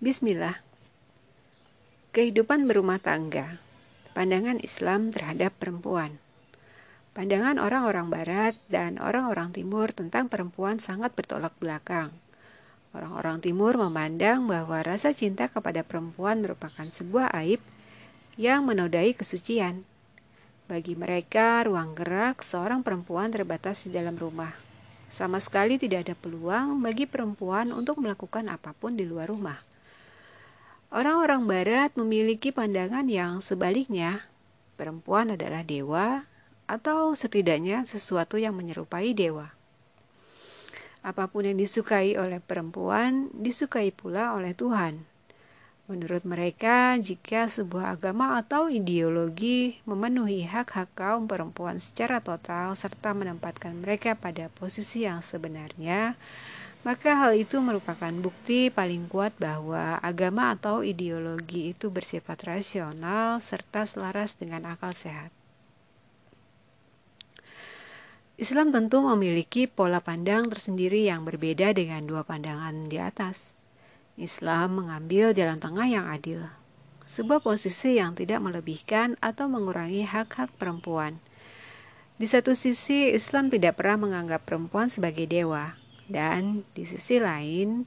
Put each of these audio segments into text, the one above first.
Bismillah. Kehidupan berumah tangga. Pandangan Islam terhadap perempuan. Pandangan orang-orang barat dan orang-orang timur tentang perempuan sangat bertolak belakang. Orang-orang timur memandang bahwa rasa cinta kepada perempuan merupakan sebuah aib yang menodai kesucian. Bagi mereka, ruang gerak seorang perempuan terbatas di dalam rumah. Sama sekali tidak ada peluang bagi perempuan untuk melakukan apa pun di luar rumah. Orang-orang Barat memiliki pandangan yang sebaliknya. Perempuan adalah dewa, atau setidaknya sesuatu yang menyerupai dewa. Apa pun yang disukai oleh perempuan, disukai pula oleh Tuhan. Menurut mereka, jika sebuah agama atau ideologi memenuhi hak-hak kaum perempuan secara total serta menempatkan mereka pada posisi yang sebenarnya, maka hal itu merupakan bukti paling kuat bahwa agama atau ideologi itu bersifat rasional serta selaras dengan akal sehat. Islam tentu memiliki pola pandang tersendiri yang berbeda dengan dua pandangan di atas. Islam mengambil jalan tengah yang adil, sebuah posisi yang tidak melebihkan atau mengurangi hak-hak perempuan. Di satu sisi, Islam tidak pernah menganggap perempuan sebagai dewa, dan di sisi lain,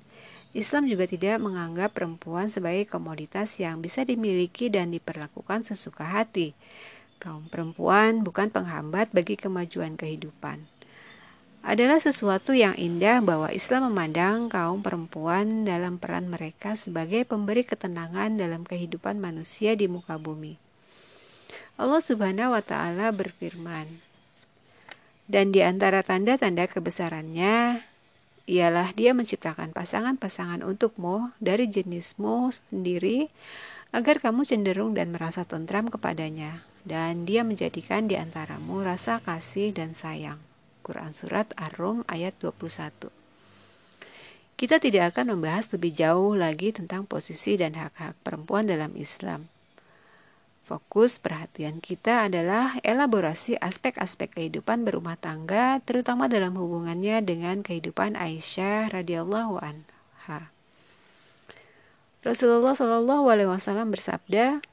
Islam juga tidak menganggap perempuan sebagai komoditas yang bisa dimiliki dan diperlakukan sesuka hati. Kaum perempuan bukan penghambat bagi kemajuan kehidupan. Adalah sesuatu yang indah bahwa Islam memandang kaum perempuan dalam peran mereka sebagai pemberi ketenangan dalam kehidupan manusia di muka bumi. Allah Subhanahu wa taala berfirman, "Dan di antara tanda-tanda kebesarannya ialah dia menciptakan pasangan-pasangan untukmu dari jenismu sendiri agar kamu cenderung dan merasa tentram kepadanya dan dia menjadikan di antaramu rasa kasih dan sayang. Quran Surat Ar-Rum ayat 21 Kita tidak akan membahas lebih jauh lagi tentang posisi dan hak-hak perempuan dalam Islam. Fokus perhatian kita adalah elaborasi aspek-aspek kehidupan berumah tangga, terutama dalam hubungannya dengan kehidupan Aisyah radhiyallahu anha. Rasulullah Shallallahu alaihi wasallam bersabda,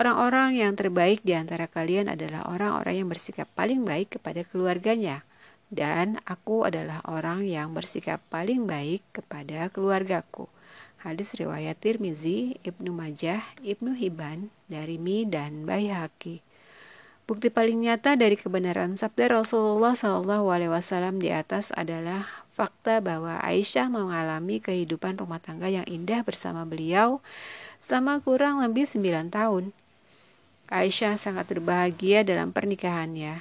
Orang-orang yang terbaik di antara kalian adalah orang-orang yang bersikap paling baik kepada keluarganya, dan aku adalah orang yang bersikap paling baik kepada keluargaku. Hadis riwayat Tirmizi, Ibnu Majah, Ibnu Hibban, dari Mi dan Baihaqi. Bukti paling nyata dari kebenaran sabda Rasulullah SAW di atas adalah fakta bahwa Aisyah mengalami kehidupan rumah tangga yang indah bersama beliau selama kurang lebih 9 tahun. Aisyah sangat berbahagia dalam pernikahannya.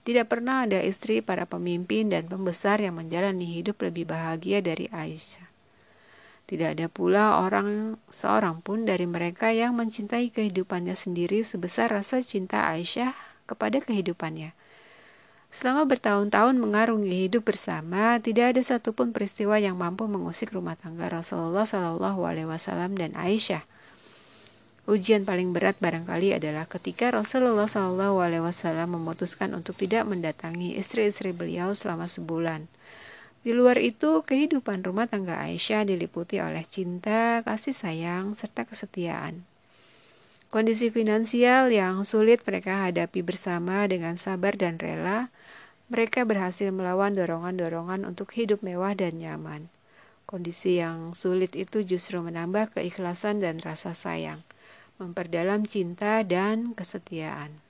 Tidak pernah ada istri para pemimpin dan pembesar yang menjalani hidup lebih bahagia dari Aisyah. Tidak ada pula orang seorang pun dari mereka yang mencintai kehidupannya sendiri sebesar rasa cinta Aisyah kepada kehidupannya. Selama bertahun-tahun mengarungi hidup bersama, tidak ada satupun peristiwa yang mampu mengusik rumah tangga Rasulullah Shallallahu Alaihi Wasallam dan Aisyah. Ujian paling berat barangkali adalah ketika Rasulullah Shallallahu Alaihi Wasallam memutuskan untuk tidak mendatangi istri-istri beliau selama sebulan. Di luar itu, kehidupan rumah tangga Aisyah diliputi oleh cinta, kasih sayang, serta kesetiaan. Kondisi finansial yang sulit mereka hadapi bersama dengan sabar dan rela, mereka berhasil melawan dorongan-dorongan untuk hidup mewah dan nyaman. Kondisi yang sulit itu justru menambah keikhlasan dan rasa sayang, memperdalam cinta dan kesetiaan.